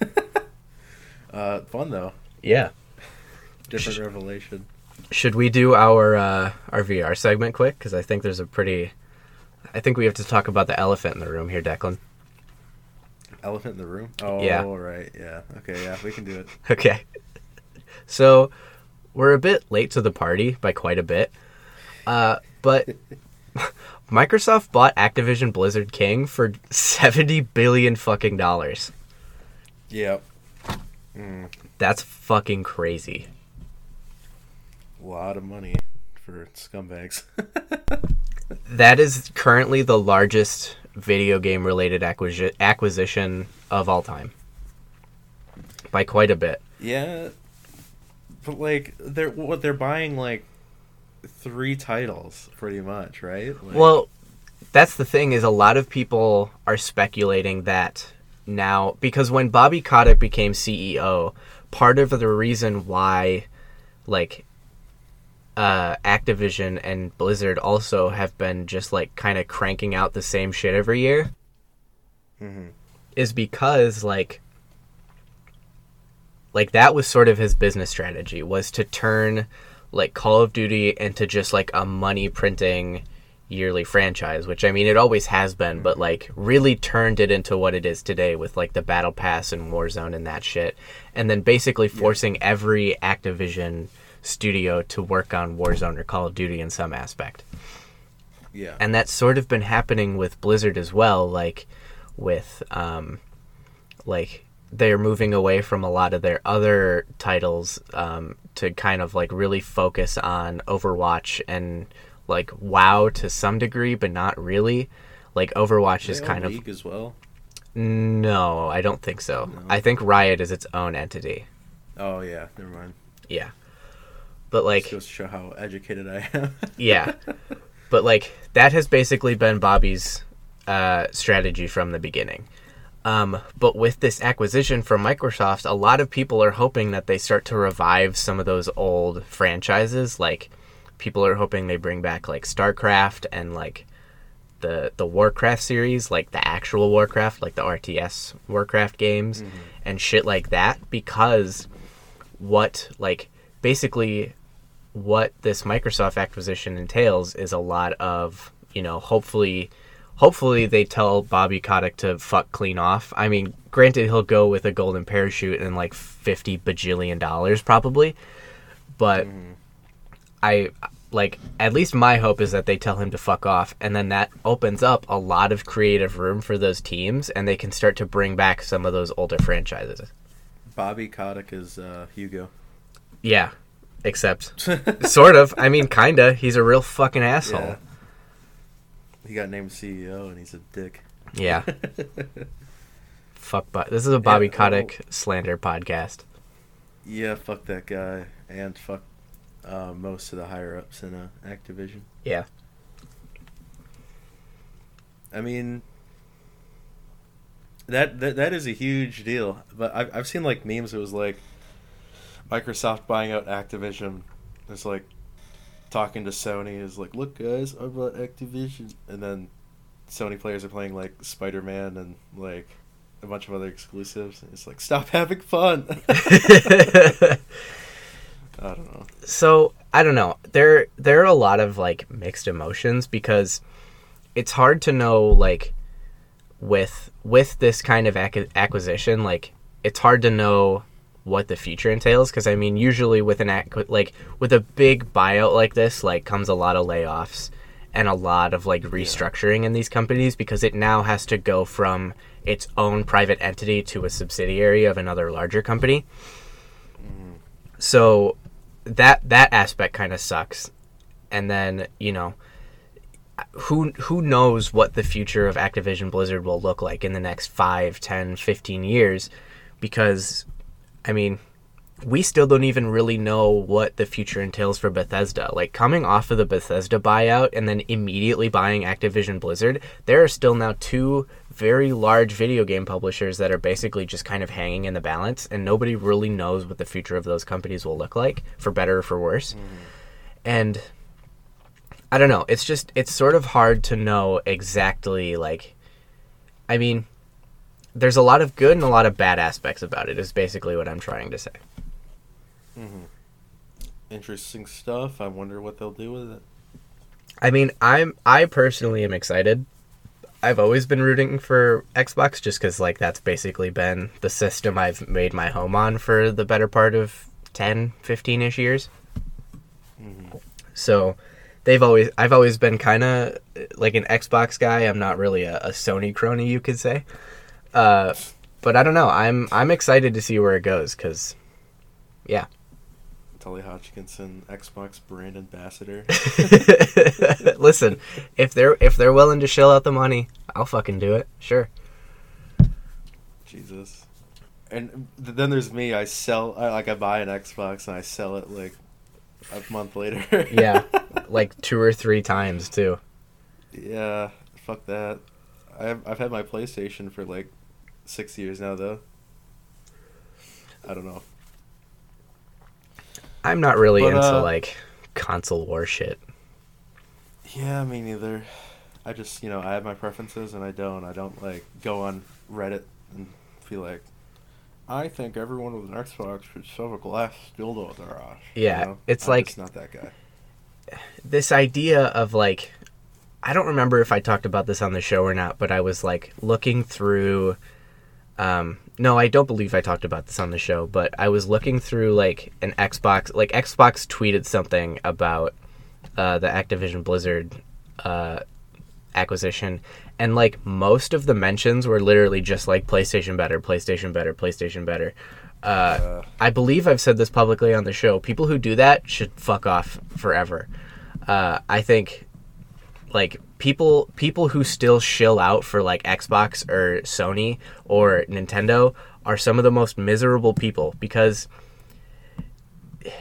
uh, fun though. Yeah. Different revelation. Should we do our uh, our VR segment quick? Because I think there's a pretty. I think we have to talk about the elephant in the room here, Declan. Elephant in the room. Oh, Yeah. right. Yeah. Okay. Yeah, we can do it. Okay. So we're a bit late to the party by quite a bit, uh, but Microsoft bought Activision Blizzard King for seventy billion fucking dollars. Yep. Mm, That's fucking crazy. a lot of money for scumbags. That is currently the largest video game related acquisi- acquisition of all time. By quite a bit. yeah, but like they're what they're buying like three titles pretty much, right? Like, Well, that's the thing is a lot of people are speculating that now because when Bobby Kotick became CEO, part of the reason why like uh, Activision and Blizzard also have been just like kind of cranking out the same shit every year Mhm. is because like like that was sort of his business strategy was to turn like Call of Duty into just like a money printing yearly franchise, which I mean it always has been, but like really turned it into what it is today with like the Battle Pass and Warzone and that shit. And then basically forcing every Activision studio to work on Warzone or Call of Duty in some aspect yeah, and that's sort of been happening with Blizzard as well. Like with um, like they're moving away from a lot of their other titles um, to kind of like really focus on Overwatch and like WoW to some degree, but not really. Like Overwatch is kind of as well. no, I don't think so. No. I think Riot is its own entity. Oh yeah, never mind. Yeah, but like Just goes to show how educated I am. Yeah. but like that has basically been Bobby's uh, strategy from the beginning. Um, but with this acquisition from Microsoft, a lot of people are hoping that they start to revive some of those old franchises. Like people are hoping they bring back like StarCraft and like the the Warcraft series, like the actual Warcraft, like the RTS Warcraft games and shit like that because what like basically what this Microsoft acquisition entails is a lot of, you know, hopefully hopefully they tell Bobby Kotick to fuck clean off. I mean, granted he'll go with a golden parachute and like 50 bajillion dollars probably, but I like at least my hope is that they tell him to fuck off and then that opens up a lot of creative room for those teams and they can start to bring back some of those older franchises. Bobby Kotick is uh, Hugo. Yeah. Except sort of. I mean kinda. He's a real fucking asshole. Yeah. He got named CEO and he's a dick. Yeah. Fuck Bo- This is a Bobby Yeah, Kotick slander podcast. Yeah, fuck that guy and fuck uh, most of the higher ups in uh, Activision. Yeah. I mean, that that that is a huge deal. But I've I've seen like memes. It was like Microsoft buying out Activision. It's like talking to Sony is like, look guys, I bought Activision, and then Sony players are playing like Spider Man and like a bunch of other exclusives. It's like stop having fun. I don't know. so I don't know. There there are a lot of like mixed emotions because it's hard to know like with with this kind of ac- acquisition like it's hard to know what the future entails because I mean usually with an ac- like with a big buyout like this like comes a lot of layoffs and a lot of like restructuring in these companies because it now has to go from its own private entity to a subsidiary of another larger company. Mm-hmm. So that that aspect kind of sucks. And then, you know, who who knows what the future of Activision Blizzard will look like in the next 5, 10, 15 years because I mean, we still don't even really know what the future entails for Bethesda. Like coming off of the Bethesda buyout and then immediately buying Activision Blizzard, there are still now two very large video game publishers that are basically just kind of hanging in the balance and nobody really knows what the future of those companies will look like, for better or for worse. Mm-hmm. And I don't know, it's just it's sort of hard to know exactly like I mean, there's a lot of good and a lot of bad aspects about it is basically what I'm trying to say. Mhm. Interesting stuff. I wonder what they'll do with it. I mean, I'm I personally am excited. I've always been rooting for Xbox just cuz like that's basically been the system I've made my home on for the better part of 10, 15ish years. Mhm. So, they've always I've always been kind of like an Xbox guy. I'm not really a, a Sony crony, you could say. Uh, but I don't know. I'm I'm excited to see where it goes cuz yeah. Tully Hodgkinson, Xbox brand ambassador. Listen, if they're if they're willing to shell out the money, I'll fucking do it. Sure. Jesus. And th- then there's me. I sell. I, like I buy an Xbox and I sell it like a month later. Yeah, like two or three times too. yeah. Fuck that. I've I've had my PlayStation for like six years now though. I don't know. I'm not really But, into uh, like console war shit. Yeah, me neither. I just you know I have my preferences and I don't. I don't like go on Reddit and feel like. I think everyone with an Xbox should shove a glass dildo up their ass. you Yeah, know? it's I'm like- not that guy. This idea of like, I don't remember if I talked about this on the show or not, but I was like looking through. Um, no, I don't believe I talked about this on the show, but I was looking through like an Xbox. Like Xbox tweeted something about uh, the Activision Blizzard uh, acquisition, and like most of the mentions were literally just like PlayStation better, PlayStation better, PlayStation better. Uh, Uh, I believe I've said this publicly on the show. People who do that should fuck off forever. Uh, I think like people people who still shill out for like Xbox or Sony or Nintendo are some of the most miserable people because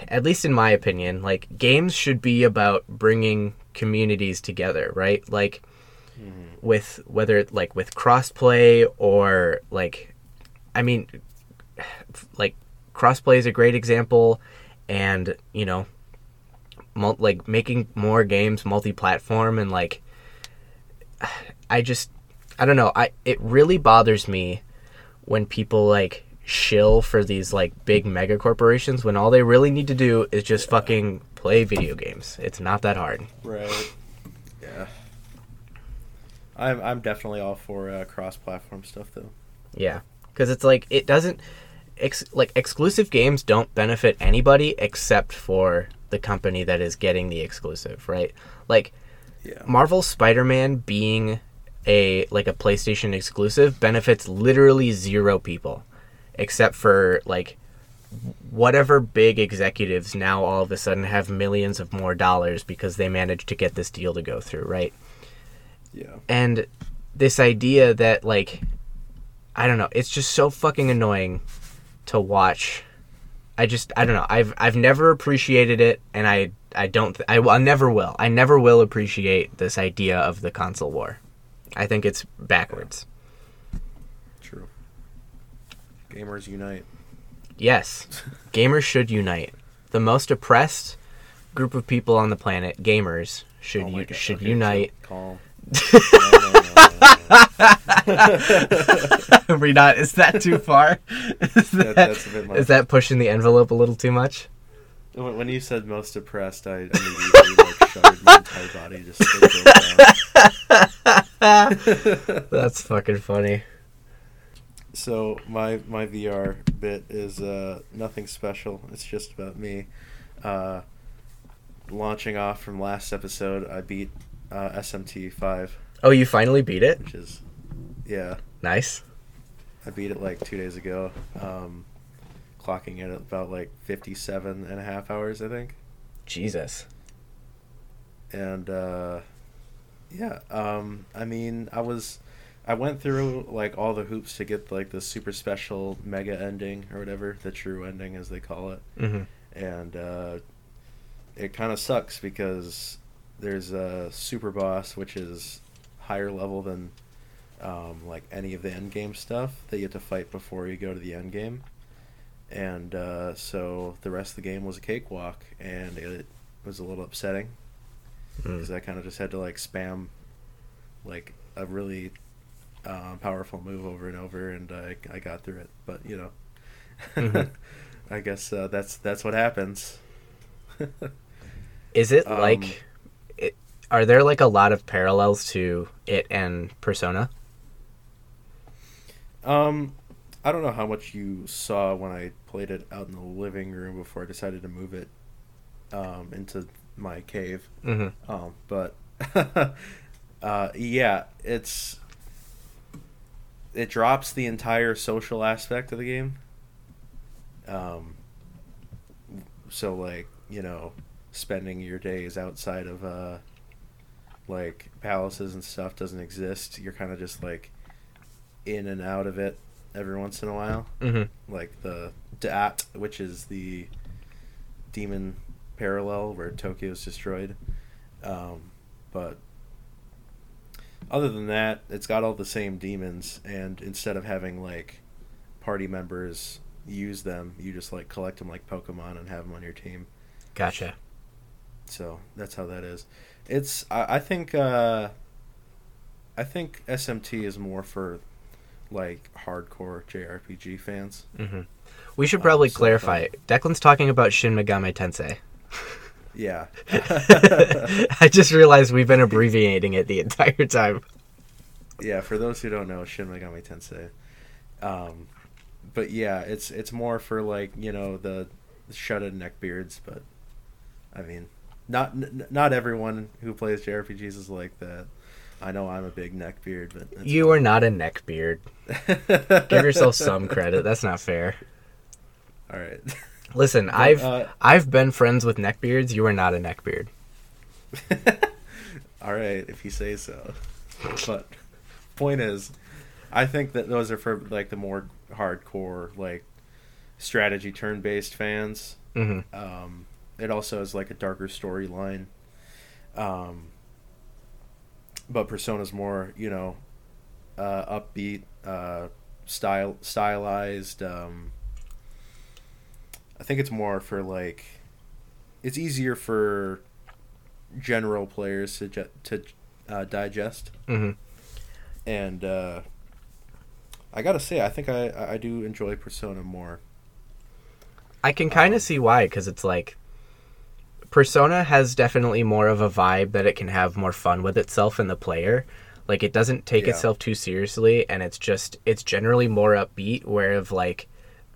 at least in my opinion, like games should be about bringing communities together, right? Like mm-hmm. with whether like with crossplay or like I mean like crossplay is a great example and you know mul- like making more games multi-platform and like I just I don't know I it really bothers me when people like shill for these like big mega corporations when all they really need to do is just fucking play video games. It's not that hard. Right. Yeah. I'm I'm definitely all for uh, cross-platform stuff though. Yeah, because it's like it doesn't ex- like exclusive games don't benefit anybody except for the company that is getting the exclusive, right? Like Yeah. Marvel Spider-Man being a like a PlayStation exclusive benefits literally zero people except for like whatever big executives now all of a sudden have millions of more dollars because they managed to get this deal to go through, right? Yeah. And this idea that like I don't know, it's just so fucking annoying to watch. I just I don't know. I've I've never appreciated it and I I don't th- I, I never will. I never will appreciate this idea of the console war. I think it's backwards. True. Gamers unite. Yes. Gamers should unite. The most oppressed group of people on the planet, gamers, should Oh u- should okay, unite. chill. Calm. No. we not is that too far? is That- that, that's a bit is that pushing the envelope a little too much? When when you said most depressed, I immediately like shuddered my entire body just broke down. That's fucking funny. So my my VR bit is uh, nothing special. It's just about me. Uh, launching off from last episode, I beat uh, SMT Oh, you finally beat it? which is yeah, Nice. I beat it like two days ago. Um, clocking in at about like 57 and a half hours, I think. Jesus. and uh, yeah, um, I mean, I was, I went through like all the hoops to get like the super special mega ending or whatever, the true ending as they call it, hmm and uh, it kind of sucks because there's a super boss which is higher level than um, like any of the end game stuff that you have to fight before you go to the end game. And uh, so the rest of the game was a cakewalk, and it was a little upsetting because I kind of just had to like spam like a really um, powerful move over and over, and I I got through it. But you know, Mhm. I guess uh, that's that's what happens. Is it Um, like it, are there like a lot of parallels to it and Persona? um, I don't know how much you saw when I played it out in the living room before I decided to move it um, into my cave. hmm Um, but uh, yeah, it's it drops the entire social aspect of the game. Um, so like you know, spending your days outside of uh, like palaces and stuff doesn't exist. You're kind of just like in and out of it every once in a while hmm like the Da'at, which is the demon parallel where Tokyo is destroyed. Um, but other than that, it's got all the same demons, and instead of having like party members use them, you just like collect them like Pokemon and have them on your team. Gotcha. So that's how that is. It's I, I think uh, I think SMT is more for like hardcore JRPG fans. hmm We should Um, probably so clarify. fun. Declan's talking about Shin Megami Tensei. Yeah. I just realized we've been abbreviating it the entire time. yeah, for those who don't know, Shin Megami Tensei. Um, but yeah, it's it's more for like you know the shut-in neckbeards, but I mean, not n- not everyone who plays JRPGs is like that. I know I'm a big neckbeard, but that's You are not a neckbeard. Give yourself some credit. That's not fair. All right. Listen, I've uh, I've been friends with neckbeards. You are not a neckbeard. All right, if you say so. But point is, I think that those are for like the more hardcore like strategy turn-based fans. hmm Um, it also has like a darker storyline. Um, but Persona's more, you know, uh, upbeat, uh, style, stylized. Um, I think it's more for like, it's easier for general players to ju- to uh, digest. hmm And uh, I gotta say, I think I I do enjoy Persona more. I can kind Um, of see why, because it's like Persona has definitely more of a vibe that it can have more fun with itself and the player. Like it doesn't take Yeah. itself too seriously, and it's just it's generally more upbeat. Where of like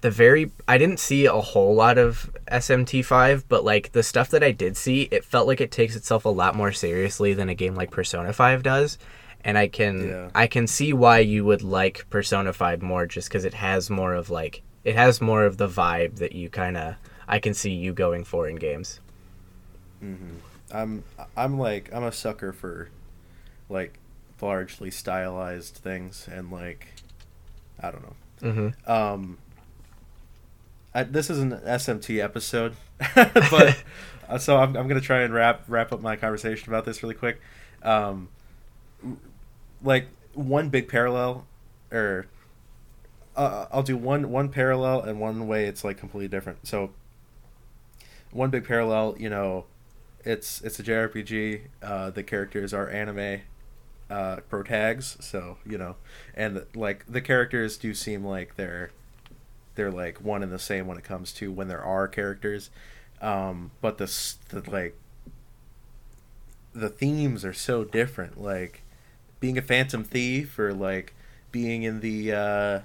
the very I didn't see a whole lot of SMT5, but like the stuff that I did see, it felt like it takes itself a lot more seriously than a game like Persona 5 does. And I can Yeah. I can see why you would like Persona 5 more just cuz it has more of like it has more of the vibe that you kind of I can see you going for in games. I'm I'm like I'm a sucker for like largely stylized things and like I don't know. Mhm. Um, I, this is an SMT episode, but uh, so I'm, I'm gonna try and wrap wrap up my conversation about this really quick. Um, like one big parallel, or uh, I'll do one one parallel and one way it's like completely different. So one big parallel, you know, it's it's a JRPG. Uh, the characters are anime uh, pro tags, so you know, and like the characters do seem like they're they're like one and the same when it comes to when there are characters, um, but the, the like the themes are so different. Like being a phantom thief or like being in the uh,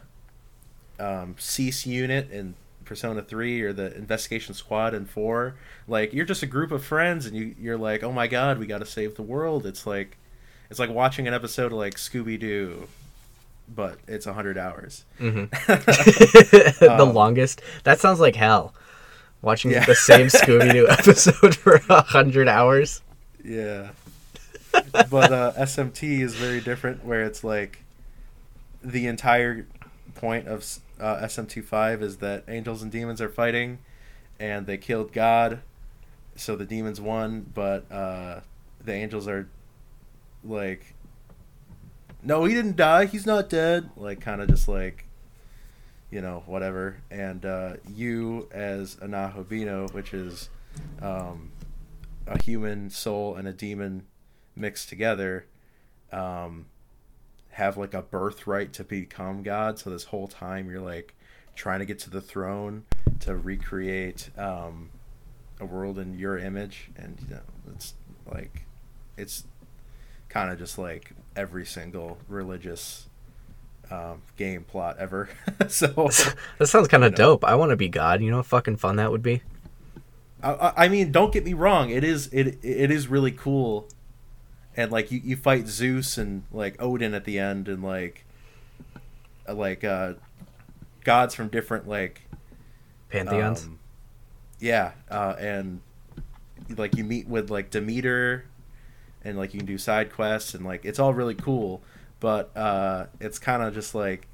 um, SEES unit in Persona 3 or the investigation squad in 4 like you're just a group of friends and you you're like oh my god we got to save the world it's like it's like watching an episode of like Scooby-Doo but it's 100 hours Mhm. the Um, longest. That sounds like hell. Watching Yeah. the same Scooby Doo episode for a hundred hours. Yeah. but uh, SMT is very different, where it's like the entire point of uh, SMT5 is that angels and demons are fighting, and they killed God, so the demons won, but uh, the angels are like, no, he didn't die, he's not dead. Like, kind of just like, you know, whatever. And uh, you, as a Nahobino, which is. Um, a human soul and a demon mixed together um, have like a birthright to become God. So this whole time you're like trying to get to the throne to recreate um, a world in your image, and you know it's like it's kind of just like every single religious um, game plot ever. so That sounds kind of dope. I want to be God. You know how fucking fun that would be? I- I, I mean, don't get me wrong. It is it it is really cool, and like you, you fight Zeus and like Odin at the end, and like uh, like uh, gods from different like Pantheons? um, yeah, uh, and like you meet with like Demeter, and like you can do side quests, and like it's all really cool. But uh, it's kind of just like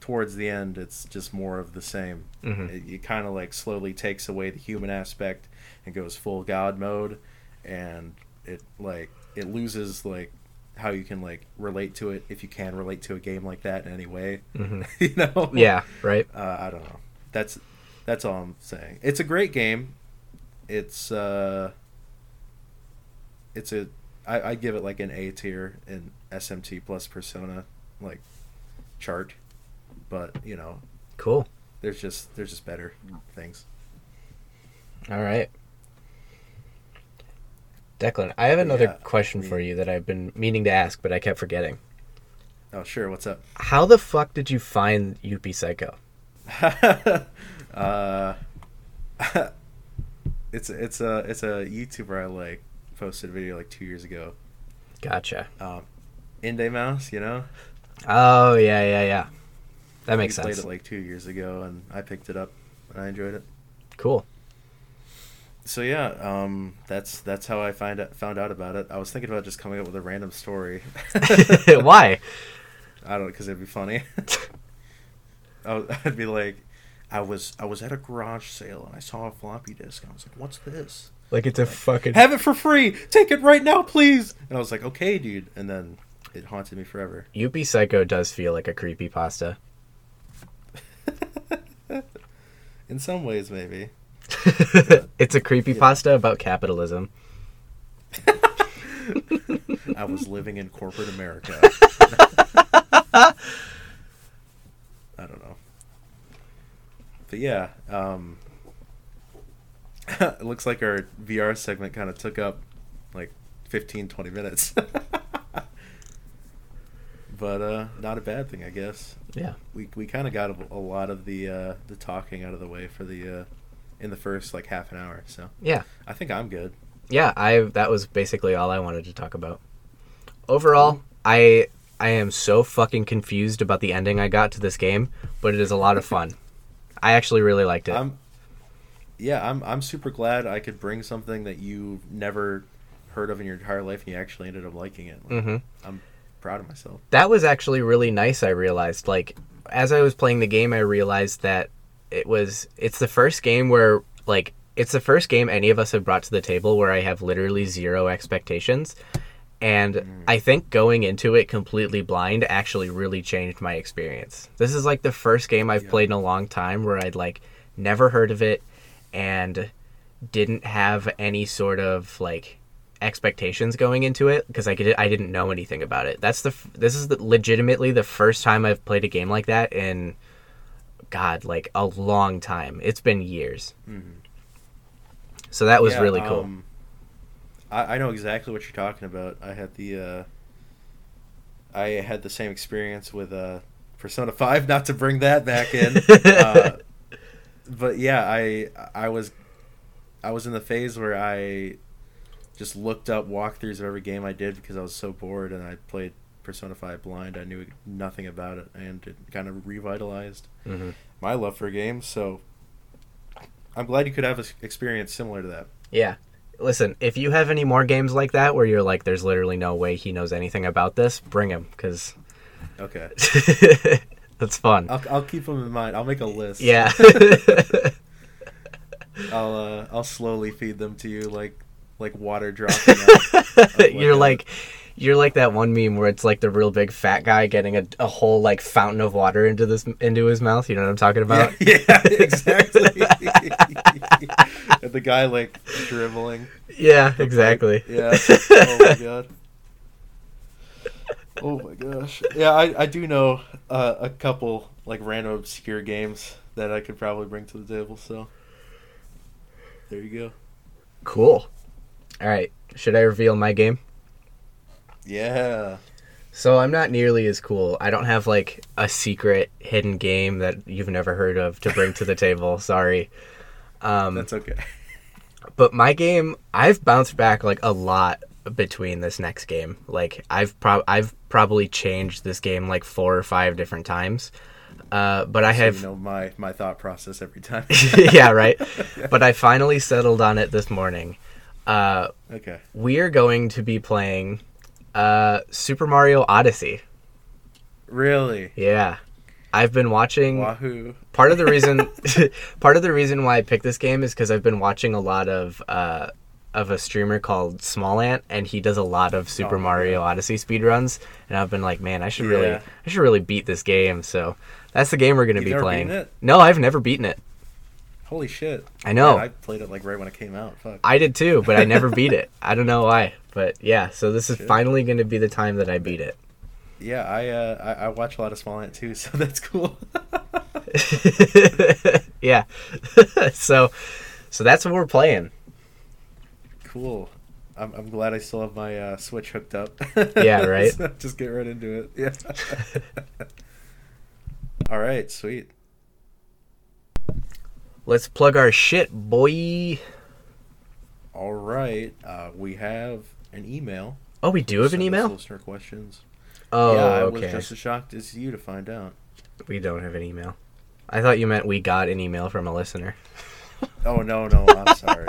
towards the end, it's just more of the same. Mhm. It, it kind of like slowly takes away the human aspect and goes full god mode, and it like it loses like how you can like relate to it if you can relate to a game like that in any way. Mhm. you know? yeah, right? uh, I don't know. That's that's all I'm saying. It's a great game. It's uh, it's a I, I give it like an A tier in SMT plus Persona like chart, but you know Cool. there's just there's just better things. All right. Declan, I have another Yeah, question for you that I've been meaning to ask, but I kept forgetting. Oh sure, what's up? How the fuck did you find Yuppie Psycho? uh, it's it's a it's a YouTuber I like posted a video like two years ago. Gotcha. Um, Inde Mouse, you know. Oh, yeah, yeah, yeah. That makes he sense. played it like two years ago, and I picked it up and I enjoyed it. Cool. So yeah, um, that's that's how I find out, found out about it. I was thinking about just coming up with a random story. Why? I don't know because it'd be funny. I would- I'd be like, I was I was at a garage sale and I saw a floppy disk and I was like, what's this? Like it's a fucking. Have it for free. Take it right now, please. And I was like, okay, dude. And then it haunted me forever. Yuppie Psycho does feel like a creepy pasta. In some ways, maybe. it's a creepy pasta about capitalism. I was living in corporate America. I don't know. But yeah, um, it looks like our VR segment kind of took up like 15, 20 minutes. but uh, not a bad thing, I guess. Yeah. We we kind of got a, a lot of the uh, the talking out of the way for the uh, in the first like half an hour. So Yeah. I think I'm good. Yeah, I that was basically all I wanted to talk about. Overall, I I am so fucking confused about the ending I got to this game, but it is a lot of fun. I actually really liked it. I'm yeah, I'm I'm super glad I could bring something that you never heard of in your entire life and you actually ended up liking it. Like, Mhm. I'm proud of myself. that was actually really nice i realized like as i was playing the game i realized that it was it's the first game where like it's the first game any of us have brought to the table where i have literally zero expectations and mm. i think going into it completely blind actually really changed my experience this is like the first game i've Yeah. played in a long time where i'd like never heard of it and didn't have any sort of like expectations going into it because I could I didn't know anything about it. That's the this is the, legitimately the first time I've played a game like that in God like a long time. It's been years. Mhm. So that was Yeah, really cool. um, I, I know exactly what you're talking about. I had the uh, I had the same experience with uh, Persona Five. Not to bring that back in, uh, but yeah, I I was I was in the phase where I just looked up walkthroughs of every game I did because I was so bored, and I played Persona Five blind. I knew nothing about it, and it kind of revitalized Mhm. my love for games. So I'm glad you could have an experience similar to that. Yeah. Listen, if you have any more games like that where you're like there's literally no way he knows anything about this, bring him cuz Okay. that's fun. I'll, I'll keep them in mind. I'll make a list. Yeah. I'll uh, I'll slowly feed them to you like like water dropping. out. you're like you're like that one meme where it's like the real big fat guy getting a, a whole like fountain of water into this into his mouth. You know what I'm talking about? yeah, yeah, exactly. and the guy like dribbling. Yeah, exactly. Yeah. Oh my god. Oh my gosh. Yeah, I, I do know uh, a couple like random obscure games that I could probably bring to the table. So there you go. Cool. All right. Should I reveal my game? Yeah. So I'm not nearly as cool. I don't have like a secret hidden game that you've never heard of to bring to the table. Sorry. Um, That's okay. but my game, I've bounced back like a lot between this next game. Like I've prob I've probably changed this game like four or five different times. Uh, but I So have you know my my thought process every time. yeah, right. But I finally settled on it this morning. Uh, okay. we are going to be playing uh, Super Mario Odyssey. Really? Yeah, I've been watching. Wahoo. Part of the reason, part of the reason why I picked this game is because I've been watching a lot of uh, of a streamer called Smallant, and he does a lot of Super Oh, Mario yeah. Odyssey speedruns. And I've been like, man, I should really, I should really beat this game. So that's the game we're going to be playing. No, I've never beaten it. Holy shit. I know. Man, I played it like right when it came out. Fuck. I did too, but I never beat it. I don't know why, but yeah. So this is Shit. finally going to be the time that I beat it. Yeah, I uh I, I watch a lot of Smallant too, so that's cool. yeah. so, so that's what we're playing. cool. I'm I'm glad I still have my uh, Switch hooked up. Yeah, right? So just get right into it. Yeah. All right, sweet. Let's plug our shit, boy. All right, uh, we have an email. Oh, we do have an Send email. Listener questions. Oh, yeah, I was just as shocked as you to find out. We don't have an email. I thought you meant we got an email from a listener. Oh no, no, I'm sorry.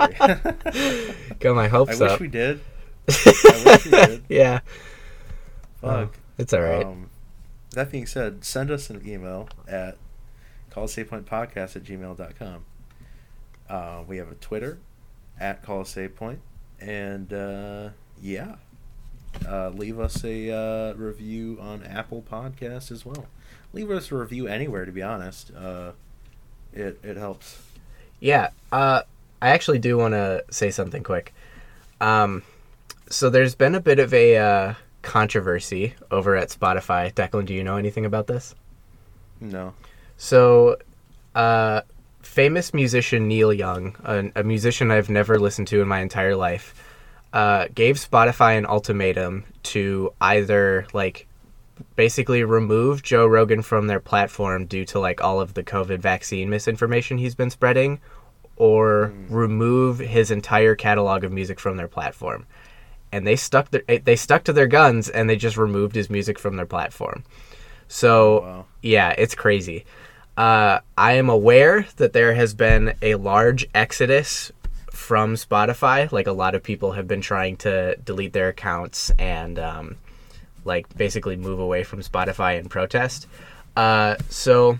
Got my I hopes wish up. we did. I wish we did. yeah, Fuck. it's all right. Um, that being said, send us an email at callsavepointpodcast at gmail.com. Uh, we have a Twitter at Call Save And uh, yeah, uh, leave us a uh, review on Apple Podcasts as well. Leave us a review anywhere, to be honest. Uh, it, it helps. Yeah, uh, I actually do want to say something quick. Um, so there's been a bit of a uh, controversy over at Spotify. Declan, do you know anything about this? No. So, uh, famous musician Neil Young, a, a musician I've never listened to in my entire life, uh, gave Spotify an ultimatum to either like basically remove Joe Rogan from their platform due to like all of the COVID vaccine misinformation he's been spreading, or remove his entire catalog of music from their platform. And they stuck their, they stuck to their guns and they just removed his music from their platform. So Wow. yeah, it's crazy. Uh, I am aware that there has been a large exodus from Spotify. Like a lot of people have been trying to delete their accounts and um, like basically move away from Spotify in protest. Uh, so,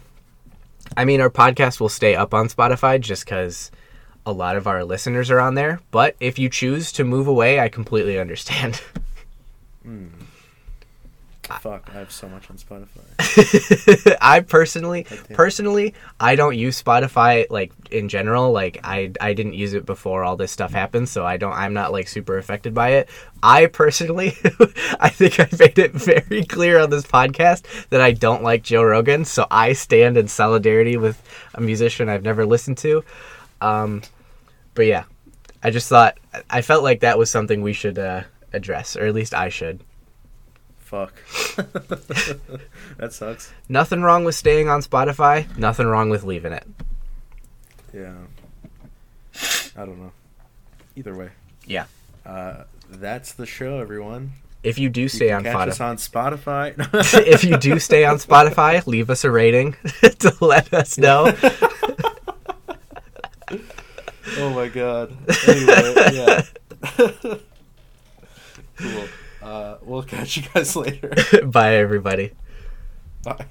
I mean, our podcast will stay up on Spotify just because a lot of our listeners are on there. But if you choose to move away, I completely understand. Fuck, I have so much on Spotify. I personally, personally, I don't use Spotify like in general. Like I, I didn't use it before all this stuff happened, so I don't. I'm not like super affected by it. I personally, I think I made it very clear on this podcast that I don't like Joe Rogan. So I stand in solidarity with a musician I've never listened to. Um, but yeah, I just thought I felt like that was something we should uh, address, or at least I should. Fuck. that sucks. Nothing wrong with staying on Spotify. Nothing wrong with leaving it. Yeah. I don't know. Either way. Yeah. Uh, that's the show, everyone. If you do You stay can on Spotify, on Spotify. if you do stay on Spotify, leave us a rating to let us know. oh my god. Anyway, yeah. cool. Uh, we'll catch you guys later. Bye, everybody. Bye.